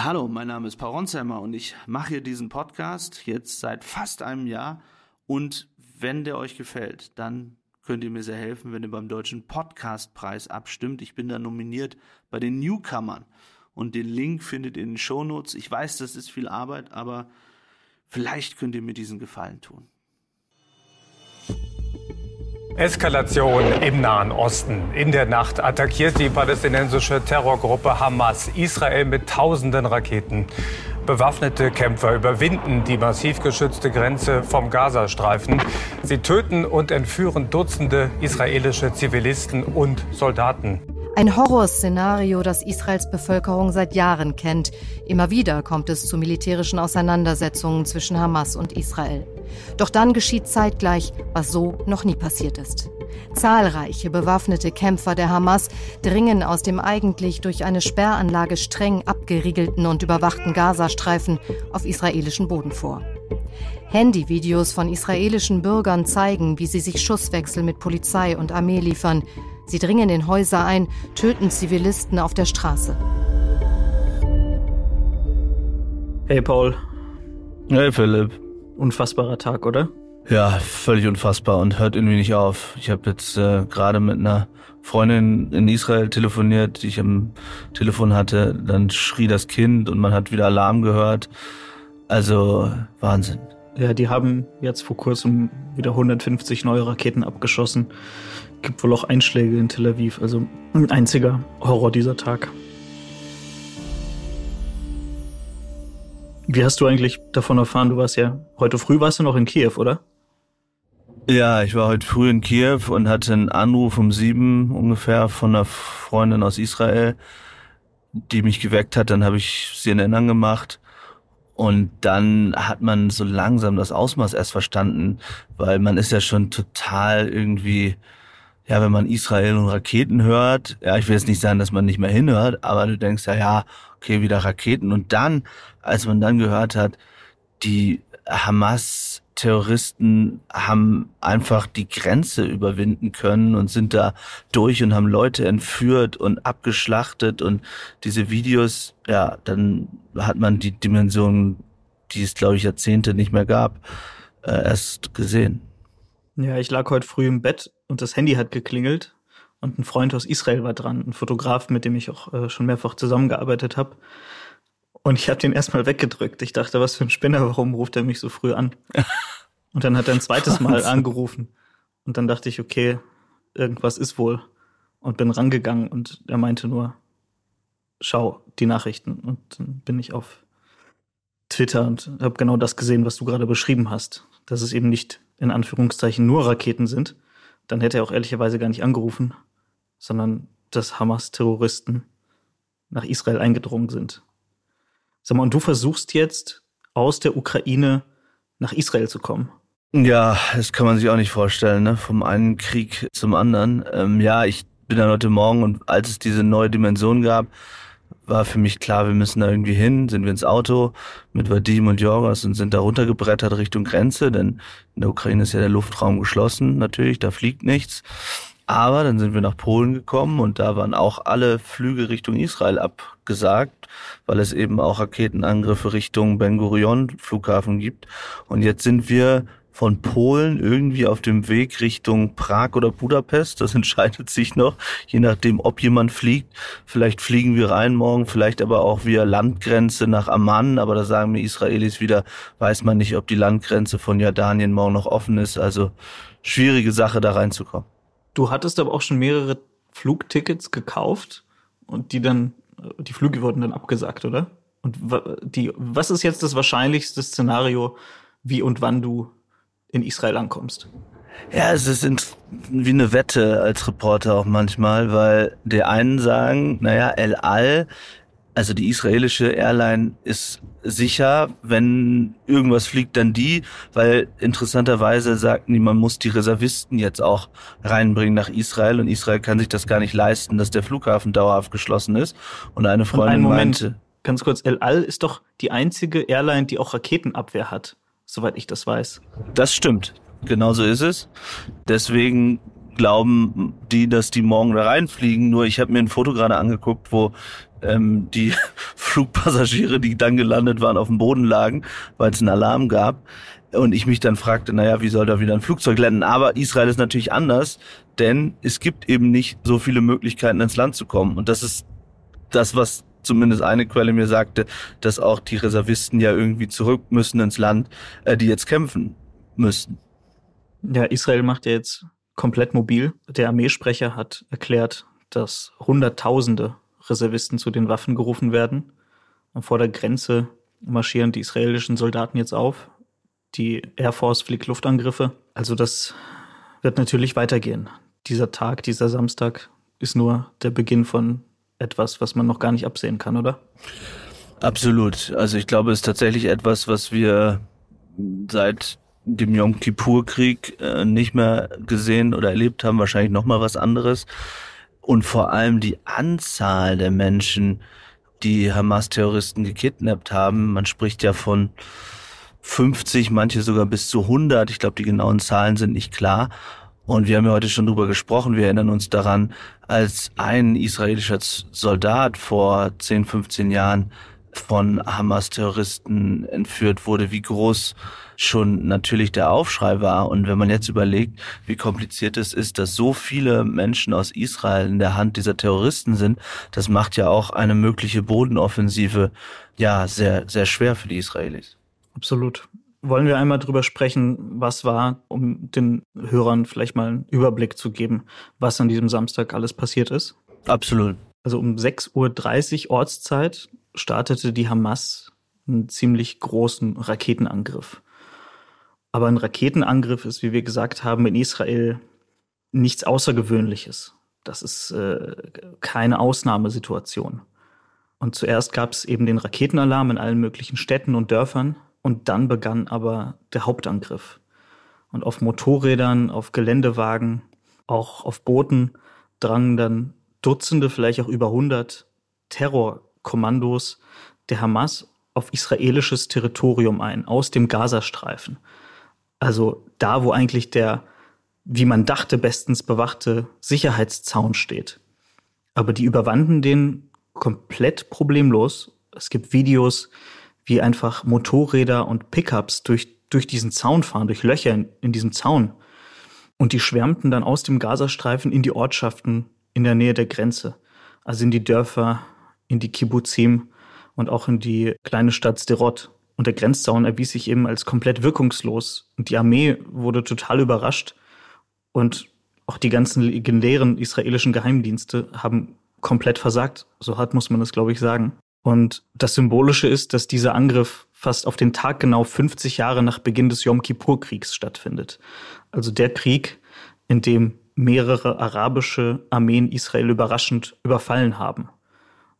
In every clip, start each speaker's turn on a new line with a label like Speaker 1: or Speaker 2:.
Speaker 1: Hallo, mein Name ist Paul Ronsheimer und ich mache hier diesen Podcast jetzt seit fast einem Jahr. Und wenn der euch gefällt, dann könnt ihr mir sehr helfen, wenn ihr beim Deutschen Podcastpreis abstimmt. Ich bin da nominiert bei den Newcomern. Und den Link findet ihr in den Shownotes. Ich weiß, das ist viel Arbeit, aber vielleicht könnt ihr mir diesen Gefallen tun.
Speaker 2: Eskalation im Nahen Osten. In der Nacht attackiert die palästinensische Terrorgruppe Hamas Israel mit tausenden Raketen. Bewaffnete Kämpfer überwinden die massiv geschützte Grenze vom Gazastreifen. Sie töten und entführen Dutzende israelische Zivilisten und Soldaten.
Speaker 3: Ein Horrorszenario, das Israels Bevölkerung seit Jahren kennt. Immer wieder kommt es zu militärischen Auseinandersetzungen zwischen Hamas und Israel. Doch dann geschieht zeitgleich, was so noch nie passiert ist. Zahlreiche bewaffnete Kämpfer der Hamas dringen aus dem eigentlich durch eine Sperranlage streng abgeriegelten und überwachten Gazastreifen auf israelischen Boden vor. Handyvideos von israelischen Bürgern zeigen, wie sie sich Schusswechsel mit Polizei und Armee liefern. Sie dringen in Häuser ein, töten Zivilisten auf der Straße.
Speaker 4: Hey Paul.
Speaker 5: Hey Philipp.
Speaker 4: Unfassbarer Tag, oder?
Speaker 5: Ja, völlig unfassbar und hört irgendwie nicht auf. Ich habe jetzt äh, gerade mit einer Freundin in Israel telefoniert, die ich am Telefon hatte. Dann schrie das Kind und man hat wieder Alarm gehört. Also Wahnsinn.
Speaker 4: Ja, die haben jetzt vor kurzem wieder 150 neue Raketen abgeschossen gibt wohl auch Einschläge in Tel Aviv. Also ein einziger Horror dieser Tag. Wie hast du eigentlich davon erfahren? Du warst ja heute früh warst du noch in Kiew, oder?
Speaker 5: Ja, ich war heute früh in Kiew und hatte einen Anruf um sieben ungefähr von einer Freundin aus Israel, die mich geweckt hat. Dann habe ich CNN angemacht und dann hat man so langsam das Ausmaß erst verstanden, weil man ist ja schon total irgendwie ja, wenn man Israel und Raketen hört, ja, ich will jetzt nicht sagen, dass man nicht mehr hinhört, aber du denkst ja, ja, okay, wieder Raketen. Und dann, als man dann gehört hat, die Hamas-Terroristen haben einfach die Grenze überwinden können und sind da durch und haben Leute entführt und abgeschlachtet und diese Videos, ja, dann hat man die Dimension, die es, glaube ich, Jahrzehnte nicht mehr gab, äh, erst gesehen.
Speaker 4: Ja, ich lag heute früh im Bett und das Handy hat geklingelt und ein Freund aus Israel war dran, ein Fotograf, mit dem ich auch äh, schon mehrfach zusammengearbeitet habe. Und ich habe den erstmal weggedrückt. Ich dachte, was für ein Spinner, warum ruft er mich so früh an? Und dann hat er ein zweites Mal angerufen. Und dann dachte ich, okay, irgendwas ist wohl. Und bin rangegangen und er meinte nur, schau die Nachrichten. Und dann bin ich auf Twitter und habe genau das gesehen, was du gerade beschrieben hast. Dass es eben nicht in Anführungszeichen nur Raketen sind, dann hätte er auch ehrlicherweise gar nicht angerufen, sondern dass Hamas-Terroristen nach Israel eingedrungen sind. Sag mal, und du versuchst jetzt aus der Ukraine nach Israel zu kommen.
Speaker 5: Ja, das kann man sich auch nicht vorstellen, ne? Vom einen Krieg zum anderen. Ähm, ja, ich bin dann heute Morgen und als es diese neue Dimension gab, war für mich klar, wir müssen da irgendwie hin, sind wir ins Auto mit Vadim und Jorgos und sind da runtergebrettert Richtung Grenze, denn in der Ukraine ist ja der Luftraum geschlossen natürlich, da fliegt nichts. Aber dann sind wir nach Polen gekommen und da waren auch alle Flüge Richtung Israel abgesagt, weil es eben auch Raketenangriffe Richtung Ben Gurion Flughafen gibt. Und jetzt sind wir von Polen irgendwie auf dem Weg Richtung Prag oder Budapest. Das entscheidet sich noch, je nachdem, ob jemand fliegt. Vielleicht fliegen wir rein morgen, vielleicht aber auch via Landgrenze nach Amman. Aber da sagen mir Israelis wieder, weiß man nicht, ob die Landgrenze von Jordanien morgen noch offen ist. Also schwierige Sache, da reinzukommen.
Speaker 4: Du hattest aber auch schon mehrere Flugtickets gekauft und die dann, die Flüge wurden dann abgesagt, oder? Und die, was ist jetzt das wahrscheinlichste Szenario, wie und wann du in Israel ankommst?
Speaker 5: Ja, es ist wie eine Wette als Reporter auch manchmal, weil die einen sagen, naja, El Al, also die israelische Airline ist sicher, wenn irgendwas fliegt, dann die, weil interessanterweise sagten die, man muss die Reservisten jetzt auch reinbringen nach Israel und Israel kann sich das gar nicht leisten, dass der Flughafen dauerhaft geschlossen ist. Und eine Freundin und meinte,
Speaker 4: ganz kurz, El Al ist doch die einzige Airline, die auch Raketenabwehr hat soweit ich das weiß.
Speaker 5: Das stimmt. Genau so ist es. Deswegen glauben die, dass die morgen da reinfliegen. Nur ich habe mir ein Foto gerade angeguckt, wo ähm, die Flugpassagiere, die dann gelandet waren, auf dem Boden lagen, weil es einen Alarm gab. Und ich mich dann fragte, naja, wie soll da wieder ein Flugzeug landen? Aber Israel ist natürlich anders, denn es gibt eben nicht so viele Möglichkeiten, ins Land zu kommen. Und das ist das, was zumindest eine Quelle mir sagte, dass auch die Reservisten ja irgendwie zurück müssen ins Land, äh, die jetzt kämpfen müssten.
Speaker 4: Ja, Israel macht ja jetzt komplett mobil. Der Armeesprecher hat erklärt, dass Hunderttausende Reservisten zu den Waffen gerufen werden. Und vor der Grenze marschieren die israelischen Soldaten jetzt auf. Die Air Force fliegt Luftangriffe. Also das wird natürlich weitergehen. Dieser Tag, dieser Samstag ist nur der Beginn von etwas, was man noch gar nicht absehen kann, oder?
Speaker 5: Absolut. Also ich glaube, es ist tatsächlich etwas, was wir seit dem Yom Kippur-Krieg äh, nicht mehr gesehen oder erlebt haben. Wahrscheinlich noch mal was anderes. Und vor allem die Anzahl der Menschen, die Hamas-Terroristen gekidnappt haben. Man spricht ja von 50, manche sogar bis zu 100. Ich glaube, die genauen Zahlen sind nicht klar. Und wir haben ja heute schon drüber gesprochen. Wir erinnern uns daran, als ein israelischer Soldat vor 10, 15 Jahren von Hamas-Terroristen entführt wurde, wie groß schon natürlich der Aufschrei war. Und wenn man jetzt überlegt, wie kompliziert es ist, dass so viele Menschen aus Israel in der Hand dieser Terroristen sind, das macht ja auch eine mögliche Bodenoffensive ja sehr, sehr schwer für die Israelis.
Speaker 4: Absolut. Wollen wir einmal drüber sprechen, was war, um den Hörern vielleicht mal einen Überblick zu geben, was an diesem Samstag alles passiert ist?
Speaker 5: Absolut.
Speaker 4: Also um 6.30 Uhr Ortszeit startete die Hamas einen ziemlich großen Raketenangriff. Aber ein Raketenangriff ist, wie wir gesagt haben, in Israel nichts Außergewöhnliches. Das ist äh, keine Ausnahmesituation. Und zuerst gab es eben den Raketenalarm in allen möglichen Städten und Dörfern. Und dann begann aber der Hauptangriff. Und auf Motorrädern, auf Geländewagen, auch auf Booten drangen dann Dutzende, vielleicht auch über 100 Terrorkommandos der Hamas auf israelisches Territorium ein, aus dem Gazastreifen. Also da, wo eigentlich der, wie man dachte, bestens bewachte Sicherheitszaun steht. Aber die überwanden den komplett problemlos. Es gibt Videos, wie einfach Motorräder und Pickups durch, durch diesen Zaun fahren, durch Löcher in, in diesem Zaun. Und die schwärmten dann aus dem Gazastreifen in die Ortschaften in der Nähe der Grenze. Also in die Dörfer, in die Kibbuzim und auch in die kleine Stadt Sderot. Und der Grenzzaun erwies sich eben als komplett wirkungslos. Und die Armee wurde total überrascht. Und auch die ganzen legendären israelischen Geheimdienste haben komplett versagt. So hart muss man das, glaube ich, sagen. Und das Symbolische ist, dass dieser Angriff fast auf den Tag genau 50 Jahre nach Beginn des Yom Kippur-Kriegs stattfindet. Also der Krieg, in dem mehrere arabische Armeen Israel überraschend überfallen haben.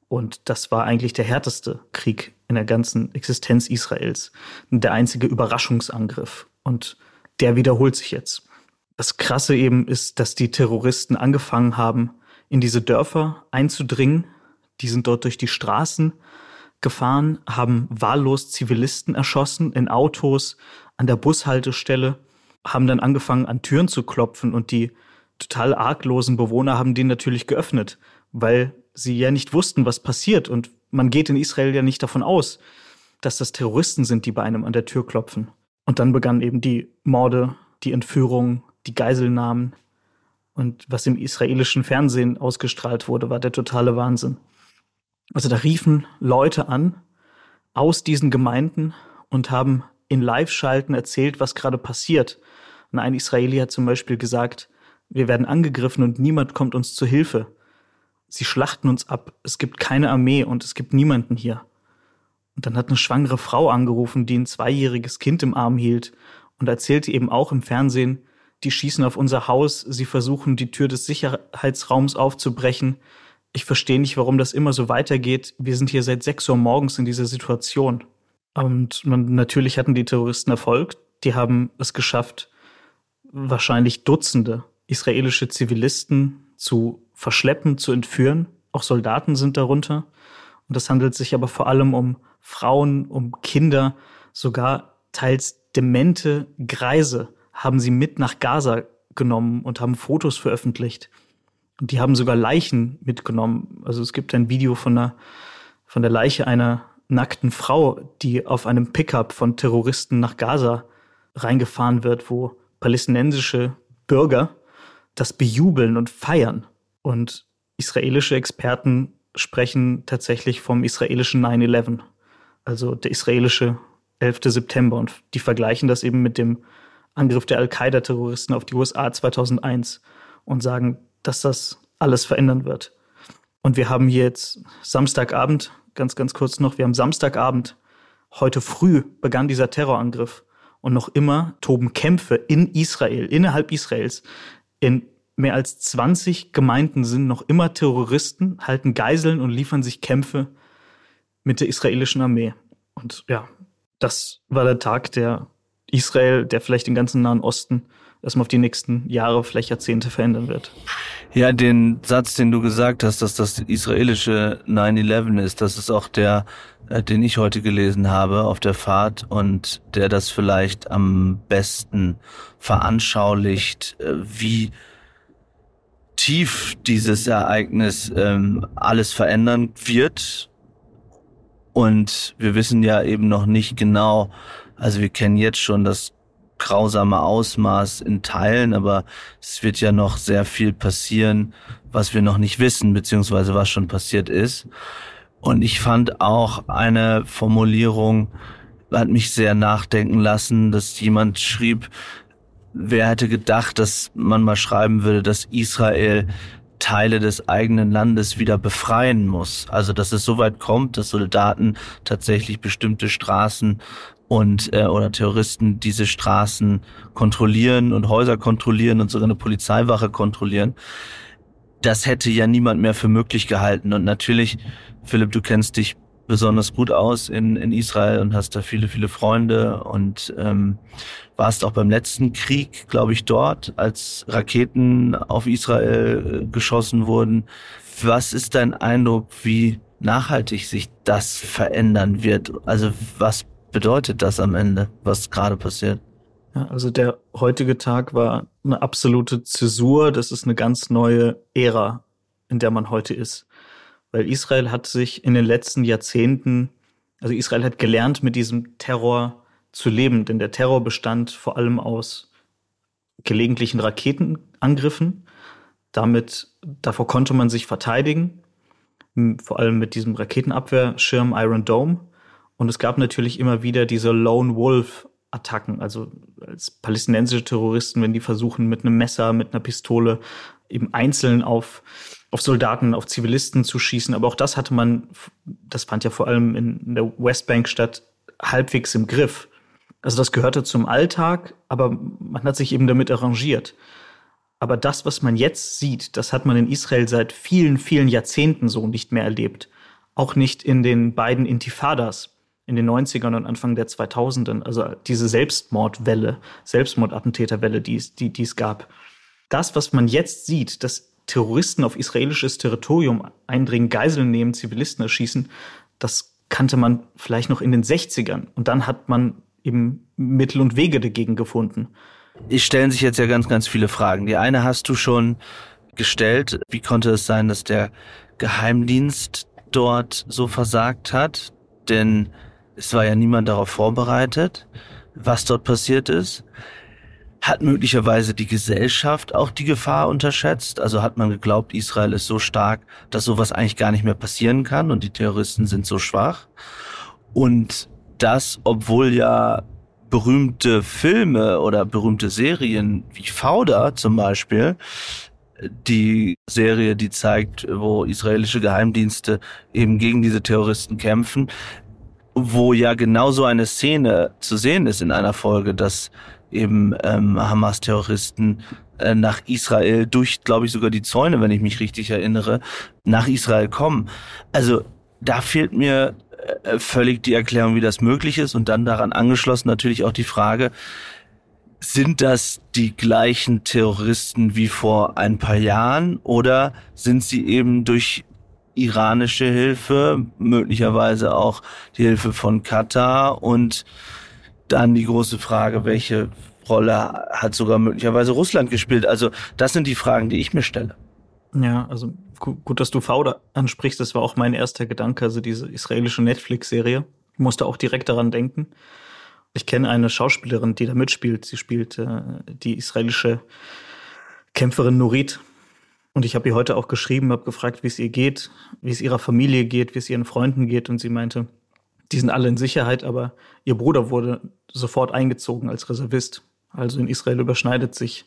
Speaker 4: Und das war eigentlich der härteste Krieg in der ganzen Existenz Israels. Der einzige Überraschungsangriff. Und der wiederholt sich jetzt. Das Krasse eben ist, dass die Terroristen angefangen haben, in diese Dörfer einzudringen, die sind dort durch die Straßen gefahren, haben wahllos Zivilisten erschossen in Autos, an der Bushaltestelle, haben dann angefangen an Türen zu klopfen und die total arglosen Bewohner haben die natürlich geöffnet, weil sie ja nicht wussten, was passiert und man geht in Israel ja nicht davon aus, dass das Terroristen sind, die bei einem an der Tür klopfen. Und dann begannen eben die Morde, die Entführungen, die Geiselnahmen. Und was im israelischen Fernsehen ausgestrahlt wurde, war der totale Wahnsinn. Also da riefen Leute an aus diesen Gemeinden und haben in Live-Schalten erzählt, was gerade passiert. Und ein Israeli hat zum Beispiel gesagt, wir werden angegriffen und niemand kommt uns zu Hilfe. Sie schlachten uns ab. Es gibt keine Armee und es gibt niemanden hier. Und dann hat eine schwangere Frau angerufen, die ein zweijähriges Kind im Arm hielt und erzählte eben auch im Fernsehen, die schießen auf unser Haus, sie versuchen die Tür des Sicherheitsraums aufzubrechen, ich verstehe nicht, warum das immer so weitergeht. Wir sind hier seit sechs Uhr morgens in dieser Situation. Und man, natürlich hatten die Terroristen Erfolg. Die haben es geschafft, wahrscheinlich Dutzende israelische Zivilisten zu verschleppen, zu entführen. Auch Soldaten sind darunter. Und es handelt sich aber vor allem um Frauen, um Kinder, sogar teils demente Greise haben sie mit nach Gaza genommen und haben Fotos veröffentlicht. Und die haben sogar Leichen mitgenommen. Also es gibt ein Video von der, von der Leiche einer nackten Frau, die auf einem Pickup von Terroristen nach Gaza reingefahren wird, wo palästinensische Bürger das bejubeln und feiern. Und israelische Experten sprechen tatsächlich vom israelischen 9-11, also der israelische 11. September. Und die vergleichen das eben mit dem Angriff der Al-Qaida-Terroristen auf die USA 2001 und sagen, dass das alles verändern wird. Und wir haben jetzt Samstagabend, ganz, ganz kurz noch, wir haben Samstagabend, heute früh begann dieser Terrorangriff und noch immer toben Kämpfe in Israel, innerhalb Israels. In mehr als 20 Gemeinden sind noch immer Terroristen, halten Geiseln und liefern sich Kämpfe mit der israelischen Armee. Und ja, das war der Tag, der Israel, der vielleicht den ganzen Nahen Osten erstmal auf die nächsten Jahre, vielleicht Jahrzehnte verändern wird.
Speaker 5: Ja, den Satz, den du gesagt hast, dass das israelische 9-11 ist, das ist auch der, äh, den ich heute gelesen habe auf der Fahrt und der das vielleicht am besten veranschaulicht, äh, wie tief dieses Ereignis ähm, alles verändern wird. Und wir wissen ja eben noch nicht genau, also wir kennen jetzt schon das grausame Ausmaß in Teilen, aber es wird ja noch sehr viel passieren, was wir noch nicht wissen, beziehungsweise was schon passiert ist. Und ich fand auch eine Formulierung, hat mich sehr nachdenken lassen, dass jemand schrieb, wer hätte gedacht, dass man mal schreiben würde, dass Israel Teile des eigenen Landes wieder befreien muss. Also dass es so weit kommt, dass Soldaten tatsächlich bestimmte Straßen und äh, oder Terroristen diese Straßen kontrollieren und Häuser kontrollieren und sogar eine Polizeiwache kontrollieren. Das hätte ja niemand mehr für möglich gehalten. Und natürlich, Philipp, du kennst dich besonders gut aus in, in Israel und hast da viele, viele Freunde und ähm, warst auch beim letzten Krieg, glaube ich, dort, als Raketen auf Israel äh, geschossen wurden. Was ist dein Eindruck, wie nachhaltig sich das verändern wird? Also was bedeutet das am Ende, was gerade passiert?
Speaker 4: Ja, also der heutige Tag war eine absolute Zäsur. Das ist eine ganz neue Ära, in der man heute ist. Weil Israel hat sich in den letzten Jahrzehnten, also Israel hat gelernt, mit diesem Terror zu leben. Denn der Terror bestand vor allem aus gelegentlichen Raketenangriffen. Damit, davor konnte man sich verteidigen. Vor allem mit diesem Raketenabwehrschirm Iron Dome. Und es gab natürlich immer wieder diese Lone Wolf Attacken, also als palästinensische Terroristen, wenn die versuchen, mit einem Messer, mit einer Pistole eben einzeln auf, auf Soldaten, auf Zivilisten zu schießen. Aber auch das hatte man, das fand ja vor allem in, der Westbank statt, halbwegs im Griff. Also das gehörte zum Alltag, aber man hat sich eben damit arrangiert. Aber das, was man jetzt sieht, das hat man in Israel seit vielen, vielen Jahrzehnten so nicht mehr erlebt. Auch nicht in den beiden Intifadas in den 90ern und Anfang der 2000ern, also diese Selbstmordwelle, Selbstmordattentäterwelle, die es, die, die es gab. Das, was man jetzt sieht, dass Terroristen auf israelisches Territorium eindringen, Geiseln nehmen, Zivilisten erschießen, das kannte man vielleicht noch in den 60ern. Und dann hat man eben Mittel und Wege dagegen gefunden.
Speaker 5: Es stellen sich jetzt ja ganz, ganz viele Fragen. Die eine hast du schon gestellt. Wie konnte es sein, dass der Geheimdienst dort so versagt hat? Denn es war ja niemand darauf vorbereitet, was dort passiert ist. Hat möglicherweise die Gesellschaft auch die Gefahr unterschätzt? Also hat man geglaubt, Israel ist so stark, dass sowas eigentlich gar nicht mehr passieren kann und die Terroristen sind so schwach? Und das, obwohl ja berühmte Filme oder berühmte Serien wie Fauda zum Beispiel, die Serie, die zeigt, wo israelische Geheimdienste eben gegen diese Terroristen kämpfen, wo ja genau so eine Szene zu sehen ist in einer Folge, dass eben ähm, Hamas-Terroristen äh, nach Israel durch, glaube ich, sogar die Zäune, wenn ich mich richtig erinnere, nach Israel kommen. Also da fehlt mir äh, völlig die Erklärung, wie das möglich ist und dann daran angeschlossen natürlich auch die Frage, sind das die gleichen Terroristen wie vor ein paar Jahren oder sind sie eben durch iranische Hilfe, möglicherweise auch die Hilfe von Katar und dann die große Frage, welche Rolle hat sogar möglicherweise Russland gespielt? Also das sind die Fragen, die ich mir stelle.
Speaker 4: Ja, also gut, dass du Fauda ansprichst. Das war auch mein erster Gedanke, also diese israelische Netflix-Serie. Ich musste auch direkt daran denken. Ich kenne eine Schauspielerin, die da mitspielt. Sie spielt äh, die israelische Kämpferin Nurit. Und ich habe ihr heute auch geschrieben, habe gefragt, wie es ihr geht, wie es ihrer Familie geht, wie es ihren Freunden geht. Und sie meinte, die sind alle in Sicherheit, aber ihr Bruder wurde sofort eingezogen als Reservist. Also in Israel überschneidet sich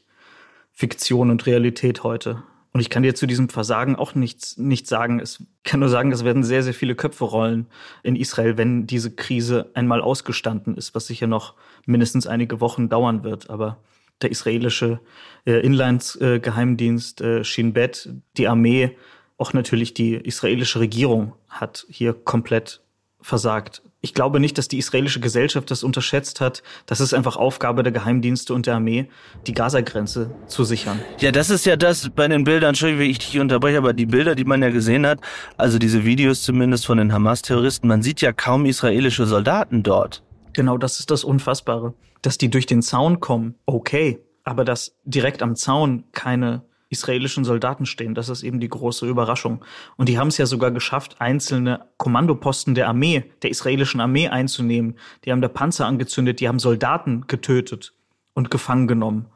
Speaker 4: Fiktion und Realität heute. Und ich kann dir zu diesem Versagen auch nichts, nichts sagen. Es kann nur sagen, es werden sehr, sehr viele Köpfe rollen in Israel, wenn diese Krise einmal ausgestanden ist, was sicher noch mindestens einige Wochen dauern wird. Aber der israelische äh, Inlandsgeheimdienst äh, Shin Bet, die Armee, auch natürlich die israelische Regierung hat hier komplett versagt. Ich glaube nicht, dass die israelische Gesellschaft das unterschätzt hat. Das ist einfach Aufgabe der Geheimdienste und der Armee, die Gaza-Grenze zu sichern.
Speaker 5: Ja, das ist ja das bei den Bildern, Entschuldigung, wie ich dich unterbreche, aber die Bilder, die man ja gesehen hat, also diese Videos zumindest von den Hamas-Terroristen, man sieht ja kaum israelische Soldaten dort.
Speaker 4: Genau, das ist das Unfassbare. Dass die durch den Zaun kommen, okay. Aber dass direkt am Zaun keine israelischen Soldaten stehen. Das ist eben die große Überraschung. Und die haben es ja sogar geschafft, einzelne Kommandoposten der Armee, der israelischen Armee einzunehmen. Die haben da Panzer angezündet, die haben Soldaten getötet und gefangen genommen.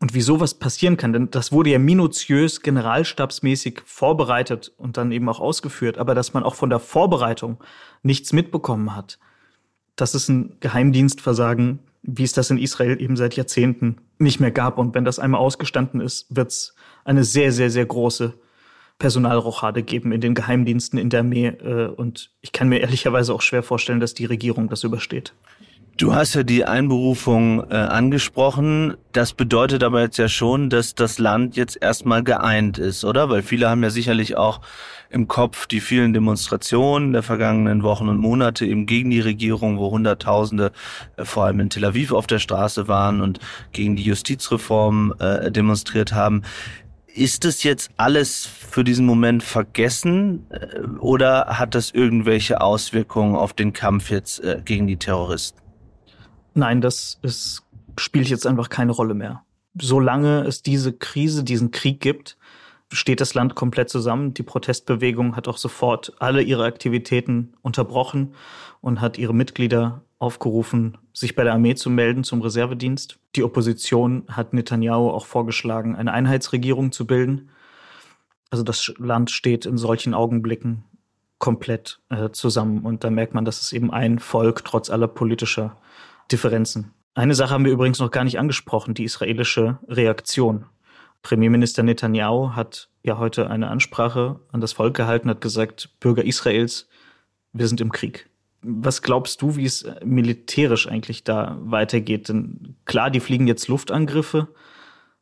Speaker 4: Und wie sowas passieren kann, denn das wurde ja minutiös generalstabsmäßig vorbereitet und dann eben auch ausgeführt, aber dass man auch von der Vorbereitung nichts mitbekommen hat, das ist ein Geheimdienstversagen, wie es das in Israel eben seit Jahrzehnten nicht mehr gab. Und wenn das einmal ausgestanden ist, wird es eine sehr, sehr, sehr große Personalrochade geben in den Geheimdiensten, in der Armee. Äh, und ich kann mir ehrlicherweise auch schwer vorstellen, dass die Regierung das übersteht.
Speaker 5: Du hast ja die Einberufung äh, angesprochen. Das bedeutet aber jetzt ja schon, dass das Land jetzt erstmal geeint ist, oder? Weil viele haben ja sicherlich auch im Kopf die vielen Demonstrationen der vergangenen Wochen und Monate eben gegen die Regierung, wo Hunderttausende äh, vor allem in Tel Aviv auf der Straße waren und gegen die Justizreform äh, demonstriert haben. Ist es jetzt alles für diesen Moment vergessen äh, oder hat das irgendwelche Auswirkungen auf den Kampf jetzt äh, gegen die Terroristen?
Speaker 4: Nein, das ist, spielt jetzt einfach keine Rolle mehr. Solange es diese Krise, diesen Krieg gibt, steht das Land komplett zusammen. Die Protestbewegung hat auch sofort alle ihre Aktivitäten unterbrochen und hat ihre Mitglieder aufgerufen, sich bei der Armee zu melden zum Reservedienst. Die Opposition hat Netanyahu auch vorgeschlagen, eine Einheitsregierung zu bilden. Also das Land steht in solchen Augenblicken komplett äh, zusammen und da merkt man, dass es eben ein Volk trotz aller politischer Differenzen. Eine Sache haben wir übrigens noch gar nicht angesprochen, die israelische Reaktion. Premierminister Netanyahu hat ja heute eine Ansprache an das Volk gehalten, hat gesagt, Bürger Israels, wir sind im Krieg. Was glaubst du, wie es militärisch eigentlich da weitergeht? Denn klar, die fliegen jetzt Luftangriffe,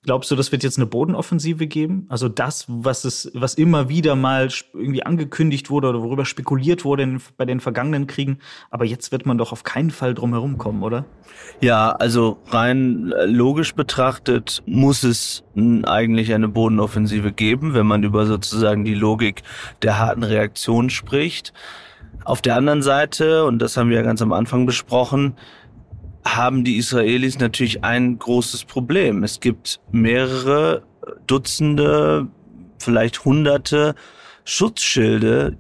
Speaker 4: Glaubst du, das wird jetzt eine Bodenoffensive geben? Also das, was es, was immer wieder mal irgendwie angekündigt wurde oder worüber spekuliert wurde in, bei den vergangenen Kriegen, aber jetzt wird man doch auf keinen Fall drum herum kommen, oder?
Speaker 5: Ja, also rein äh, logisch betrachtet muss es eigentlich eine Bodenoffensive geben, wenn man über sozusagen die Logik der harten Reaktion spricht. Auf der anderen Seite, und das haben wir ja ganz am Anfang besprochen, haben die Israelis natürlich ein großes Problem. Es gibt mehrere Dutzende, vielleicht Hunderte Schutzschilde,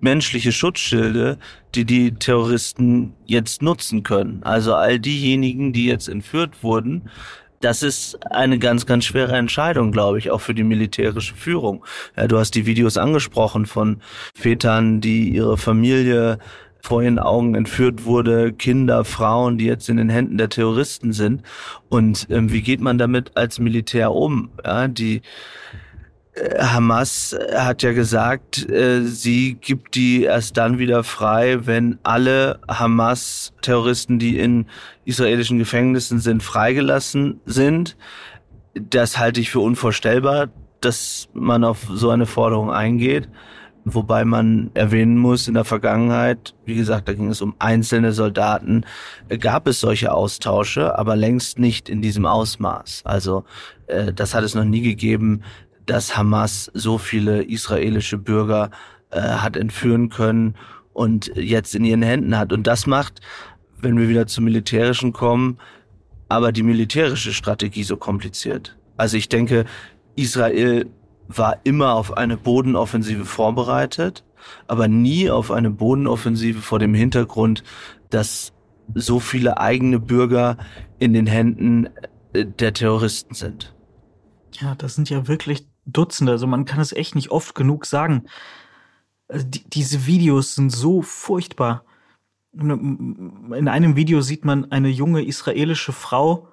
Speaker 5: menschliche Schutzschilde, die die Terroristen jetzt nutzen können. Also all diejenigen, die jetzt entführt wurden, das ist eine ganz, ganz schwere Entscheidung, glaube ich, auch für die militärische Führung. Ja, du hast die Videos angesprochen von Vätern, die ihre Familie vor ihren Augen entführt wurde, Kinder, Frauen, die jetzt in den Händen der Terroristen sind. Und ähm, wie geht man damit als Militär um? Ja, die äh, Hamas hat ja gesagt, äh, sie gibt die erst dann wieder frei, wenn alle Hamas-Terroristen, die in israelischen Gefängnissen sind, freigelassen sind. Das halte ich für unvorstellbar, dass man auf so eine Forderung eingeht. Wobei man erwähnen muss, in der Vergangenheit, wie gesagt, da ging es um einzelne Soldaten, gab es solche Austausche, aber längst nicht in diesem Ausmaß. Also äh, das hat es noch nie gegeben, dass Hamas so viele israelische Bürger äh, hat entführen können und jetzt in ihren Händen hat. Und das macht, wenn wir wieder zum Militärischen kommen, aber die militärische Strategie so kompliziert. Also ich denke, Israel war immer auf eine Bodenoffensive vorbereitet, aber nie auf eine Bodenoffensive vor dem Hintergrund, dass so viele eigene Bürger in den Händen äh, der Terroristen sind.
Speaker 4: Ja, das sind ja wirklich Dutzende. Also man kann es echt nicht oft genug sagen. Also die, diese Videos sind so furchtbar. In einem Video sieht man eine junge israelische Frau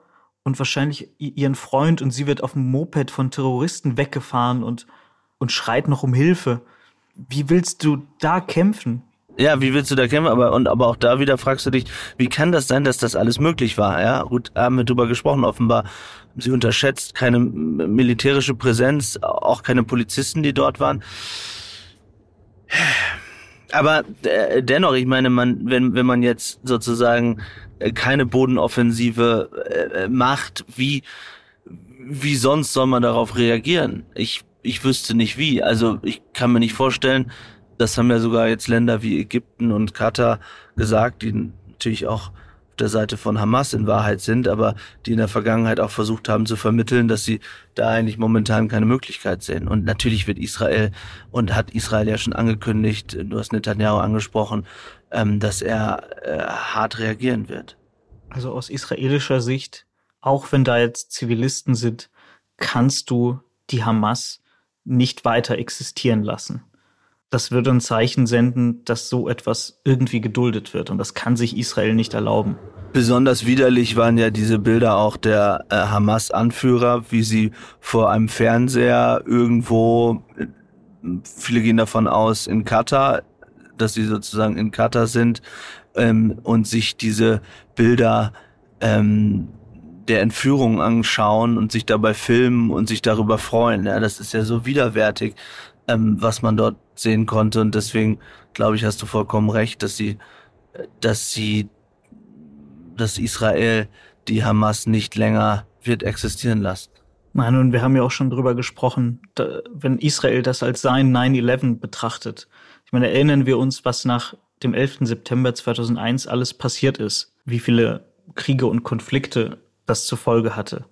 Speaker 4: und wahrscheinlich ihren Freund und sie wird auf dem Moped von Terroristen weggefahren und, und schreit noch um Hilfe. Wie willst du da kämpfen?
Speaker 5: Ja, wie willst du da kämpfen? Aber, und, aber auch da wieder fragst du dich, wie kann das sein, dass das alles möglich war? Ja, gut, haben wir drüber gesprochen. Offenbar sie unterschätzt keine militärische Präsenz, auch keine Polizisten, die dort waren. Aber äh, dennoch, ich meine, man, wenn, wenn man jetzt sozusagen äh, keine Bodenoffensive äh, macht, wie, wie sonst soll man darauf reagieren? Ich, ich wüsste nicht wie. Also ich kann mir nicht vorstellen, das haben ja sogar jetzt Länder wie Ägypten und Katar gesagt, die natürlich auch der Seite von Hamas in Wahrheit sind, aber die in der Vergangenheit auch versucht haben zu vermitteln, dass sie da eigentlich momentan keine Möglichkeit sehen. Und natürlich wird Israel und hat Israel ja schon angekündigt, du hast Netanyahu angesprochen, ähm, dass er äh, hart reagieren wird.
Speaker 4: Also aus israelischer Sicht, auch wenn da jetzt Zivilisten sind, kannst du die Hamas nicht weiter existieren lassen das würde ein Zeichen senden, dass so etwas irgendwie geduldet wird. Und das kann sich Israel nicht erlauben.
Speaker 5: Besonders widerlich waren ja diese Bilder auch der äh, Hamas-Anführer, wie sie vor einem Fernseher irgendwo, viele gehen davon aus, in Katar, dass sie sozusagen in Katar sind ähm, und sich diese Bilder ähm, der Entführung anschauen und sich dabei filmen und sich darüber freuen. Ja, das ist ja so widerwärtig, ähm, was man dort sehen konnte. Und deswegen glaube ich, hast du vollkommen recht, dass sie, dass sie, dass Israel die Hamas nicht länger wird existieren lassen.
Speaker 4: Nein, und wir haben ja auch schon drüber gesprochen, da, wenn Israel das als sein 9-11 betrachtet. Ich meine, erinnern wir uns, was nach dem 11. September 2001 alles passiert ist, wie viele Kriege und Konflikte das zur Folge hatte.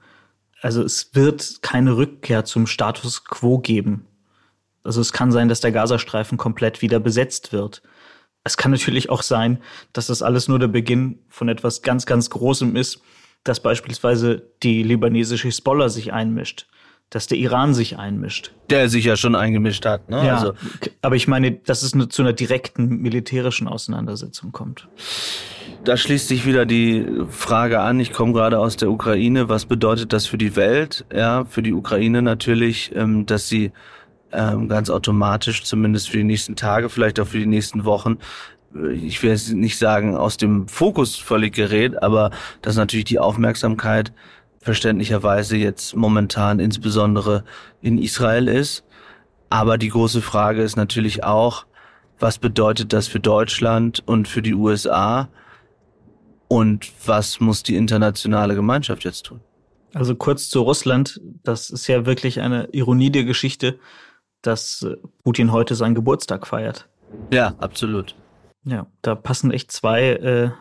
Speaker 4: Also es wird keine Rückkehr zum Status quo geben. Also es kann sein, dass der Gazastreifen komplett wieder besetzt wird. Es kann natürlich auch sein, dass das alles nur der Beginn von etwas ganz, ganz Großem ist, dass beispielsweise die libanesische Hisbollah sich einmischt, dass der Iran sich einmischt.
Speaker 5: Der sich ja schon eingemischt hat, ne?
Speaker 4: Ja, also. aber ich meine, dass es zu einer direkten militärischen Auseinandersetzung kommt.
Speaker 5: Da schließt sich wieder die Frage an, ich komme gerade aus der Ukraine, was bedeutet das für die Welt? Ja, für die Ukraine natürlich, ähm, dass sie ähm, ganz automatisch, zumindest für die nächsten Tage, vielleicht auch für die nächsten Wochen, äh, ich will jetzt nicht sagen, aus dem Fokus völlig gerät, aber dass natürlich die Aufmerksamkeit verständlicherweise jetzt momentan insbesondere in Israel ist. Aber die große Frage ist natürlich auch, was bedeutet das für Deutschland und für die USA? Und was muss die internationale Gemeinschaft jetzt tun?
Speaker 4: Also kurz zu Russland. Das ist ja wirklich eine Ironie der Geschichte dass äh, Putin heute seinen Geburtstag feiert.
Speaker 5: Ja, absolut.
Speaker 4: Ja, da passen echt zwei äh,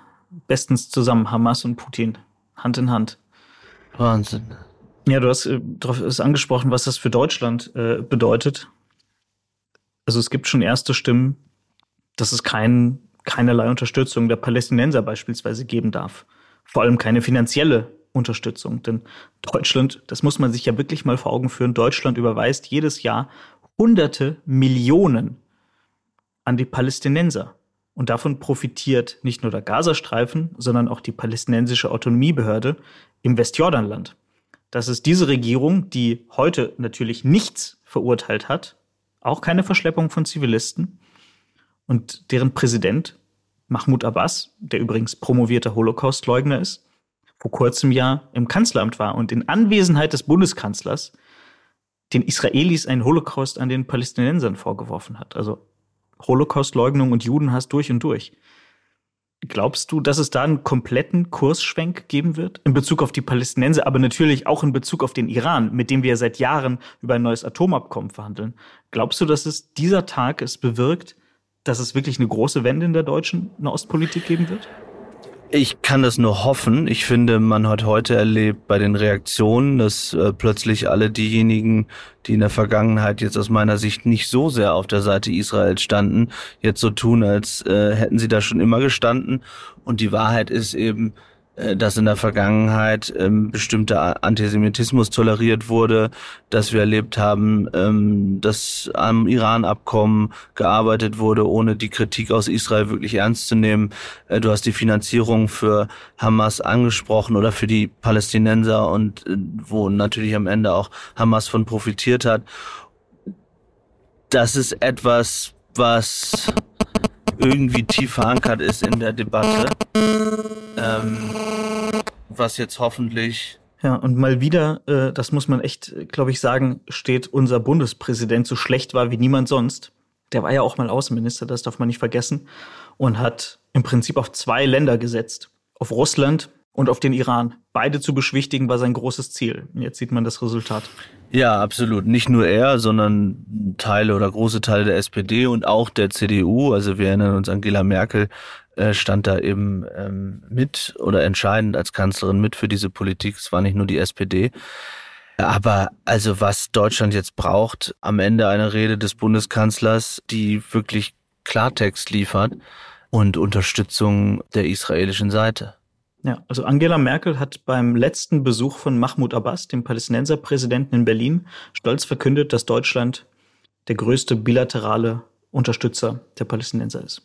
Speaker 4: bestens zusammen, Hamas und Putin, Hand in Hand.
Speaker 5: Wahnsinn.
Speaker 4: Ja, du hast äh, darauf ist angesprochen, was das für Deutschland äh, bedeutet. Also es gibt schon erste Stimmen, dass es kein, keinerlei Unterstützung der Palästinenser beispielsweise geben darf. Vor allem keine finanzielle Unterstützung. Denn Deutschland, das muss man sich ja wirklich mal vor Augen führen, Deutschland überweist jedes Jahr hunderte Millionen an die Palästinenser. Und davon profitiert nicht nur der Gazastreifen, sondern auch die palästinensische Autonomiebehörde im Westjordanland. Das ist diese Regierung, die heute natürlich nichts verurteilt hat, auch keine Verschleppung von Zivilisten, und deren Präsident Mahmoud Abbas, der übrigens promovierter Holocaustleugner ist, vor kurzem ja im Kanzleramt war und in Anwesenheit des Bundeskanzlers den Israelis einen Holocaust an den Palästinensern vorgeworfen hat. Also Holocaustleugnung und Judenhass durch und durch. Glaubst du, dass es da einen kompletten Kursschwenk geben wird in Bezug auf die Palästinenser, aber natürlich auch in Bezug auf den Iran, mit dem wir seit Jahren über ein neues Atomabkommen verhandeln? Glaubst du, dass es dieser Tag es bewirkt, dass es wirklich eine große Wende in der deutschen Nahostpolitik geben wird?
Speaker 5: Ich kann das nur hoffen. Ich finde, man hat heute erlebt bei den Reaktionen, dass äh, plötzlich alle diejenigen, die in der Vergangenheit jetzt aus meiner Sicht nicht so sehr auf der Seite Israels standen, jetzt so tun, als äh, hätten sie da schon immer gestanden. Und die Wahrheit ist eben, dass in der Vergangenheit ähm, bestimmter Antisemitismus toleriert wurde, dass wir erlebt haben, ähm, dass am Iran-Abkommen gearbeitet wurde, ohne die Kritik aus Israel wirklich ernst zu nehmen. Äh, du hast die Finanzierung für Hamas angesprochen oder für die Palästinenser und äh, wo natürlich am Ende auch Hamas von profitiert hat. Das ist etwas, was irgendwie tief verankert ist in der Debatte. Ähm, was jetzt hoffentlich.
Speaker 4: Ja, und mal wieder, äh, das muss man echt, glaube ich, sagen, steht unser Bundespräsident so schlecht war wie niemand sonst. Der war ja auch mal Außenminister, das darf man nicht vergessen. Und hat im Prinzip auf zwei Länder gesetzt. Auf Russland und auf den Iran. Beide zu beschwichtigen war sein großes Ziel. Jetzt sieht man das Resultat.
Speaker 5: Ja, absolut. Nicht nur er, sondern Teile oder große Teile der SPD und auch der CDU. Also wir erinnern uns, Angela Merkel äh, stand da eben ähm, mit oder entscheidend als Kanzlerin mit für diese Politik. Es war nicht nur die SPD. Aber also was Deutschland jetzt braucht, am Ende eine Rede des Bundeskanzlers, die wirklich Klartext liefert und Unterstützung der israelischen Seite.
Speaker 4: Ja, also Angela Merkel hat beim letzten Besuch von Mahmoud Abbas, dem Palästinenserpräsidenten in Berlin, stolz verkündet, dass Deutschland der größte bilaterale Unterstützer der Palästinenser ist.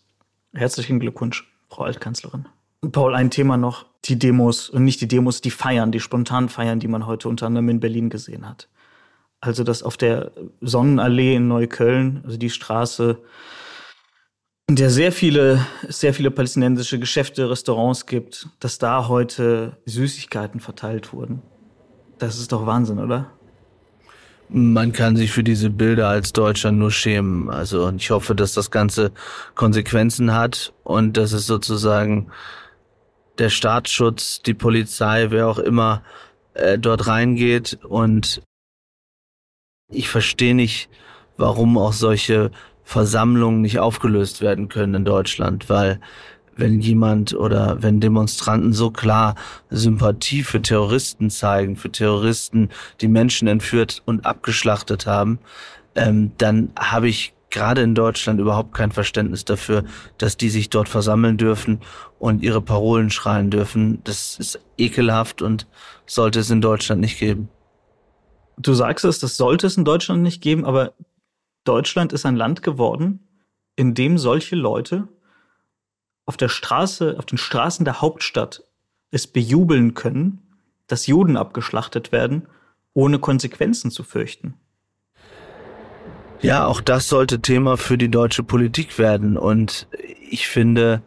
Speaker 4: Herzlichen Glückwunsch, Frau Altkanzlerin. Paul, ein Thema noch, die Demos und nicht die Demos, die Feiern, die spontanen Feiern, die man heute unter anderem in Berlin gesehen hat. Also dass auf der Sonnenallee in Neukölln, also die Straße, in der sehr viele, sehr viele palästinensische Geschäfte, Restaurants gibt, dass da heute Süßigkeiten verteilt wurden. Das ist doch Wahnsinn, oder?
Speaker 5: Man kann sich für diese Bilder als Deutscher nur schämen. Also ich hoffe, dass das Ganze Konsequenzen hat und dass es sozusagen der Staatsschutz, die Polizei, wer auch immer äh, dort reingeht. Und ich verstehe nicht, warum auch solche Versammlungen nicht aufgelöst werden können in Deutschland, weil wenn jemand oder wenn Demonstranten so klar Sympathie für Terroristen zeigen, für Terroristen, die Menschen entführt und abgeschlachtet haben, ähm, dann habe ich gerade in Deutschland überhaupt kein Verständnis dafür, dass die sich dort versammeln dürfen und ihre Parolen schreien dürfen. Das ist ekelhaft und sollte es in Deutschland nicht geben.
Speaker 4: Du sagst es, das sollte es in Deutschland nicht geben, aber Deutschland ist ein Land geworden, in dem solche Leute auf der Straße, auf den Straßen der Hauptstadt es bejubeln können, dass Juden abgeschlachtet werden, ohne Konsequenzen zu fürchten.
Speaker 5: Ja, auch das sollte Thema für die deutsche Politik werden. Und ich finde,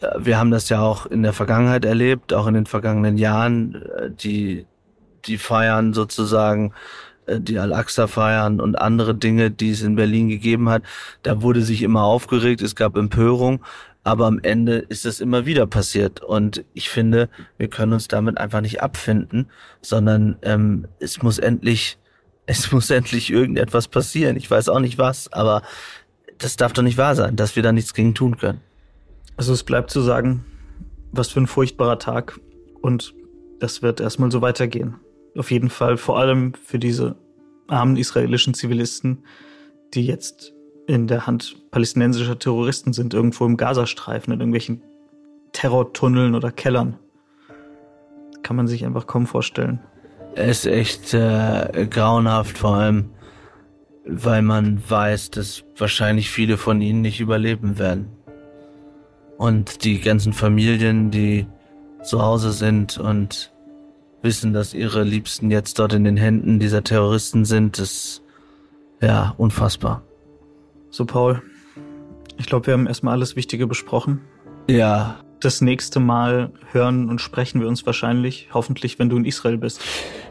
Speaker 5: äh, wir haben das ja auch in der Vergangenheit erlebt, auch in den vergangenen Jahren, äh, die, die feiern sozusagen die Al-Aqsa feiern und andere Dinge, die es in Berlin gegeben hat. Da wurde sich immer aufgeregt, es gab Empörung, aber am Ende ist es immer wieder passiert. Und ich finde, wir können uns damit einfach nicht abfinden, sondern ähm, es muss endlich, es muss endlich irgendetwas passieren. Ich weiß auch nicht was, aber das darf doch nicht wahr sein, dass wir da nichts gegen tun können.
Speaker 4: Also es bleibt zu sagen, was für ein furchtbarer Tag. Und das wird erstmal so weitergehen auf jeden Fall vor allem für diese armen israelischen Zivilisten, die jetzt in der Hand palästinensischer Terroristen sind, irgendwo im Gazastreifen, in irgendwelchen Terrortunneln oder Kellern. Kann man sich einfach kaum vorstellen.
Speaker 5: Es ist echt äh, grauenhaft, vor allem, weil man weiß, dass wahrscheinlich viele von ihnen nicht überleben werden. Und die ganzen Familien, die zu Hause sind und wissen, dass ihre Liebsten jetzt dort in den Händen dieser Terroristen sind, ist ja unfassbar.
Speaker 4: So, Paul, ich glaube, wir haben erstmal alles Wichtige besprochen.
Speaker 5: Ja.
Speaker 4: Das nächste Mal hören und sprechen wir uns wahrscheinlich, hoffentlich, wenn du in Israel bist.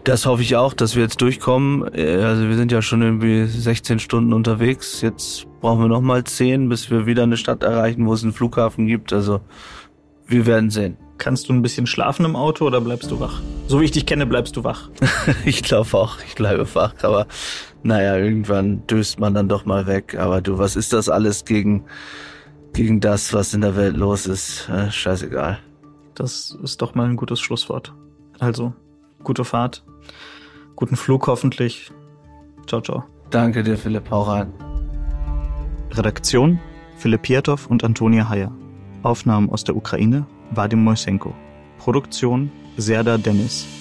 Speaker 5: Das hoffe ich auch, dass wir jetzt durchkommen. Also wir sind ja schon irgendwie 16 Stunden unterwegs. Jetzt brauchen wir noch mal 10, bis wir wieder eine Stadt erreichen, wo es einen Flughafen gibt. Also wir werden sehen.
Speaker 4: Kannst du ein bisschen schlafen im Auto oder bleibst du wach? So wie ich dich kenne, bleibst du wach.
Speaker 5: ich glaube auch, ich bleibe wach, aber naja, irgendwann döst man dann doch mal weg. Aber du, was ist das alles gegen, gegen das, was in der Welt los ist? Äh, scheißegal.
Speaker 4: Das ist doch mal ein gutes Schlusswort. Also, gute Fahrt, guten Flug hoffentlich. Ciao, ciao.
Speaker 5: Danke dir, Philipp. Hau rein.
Speaker 4: Redaktion Philipp Pietow und Antonia Heyer. Aufnahmen aus der Ukraine Vadim Moisenko. Produktion Serda Dennis.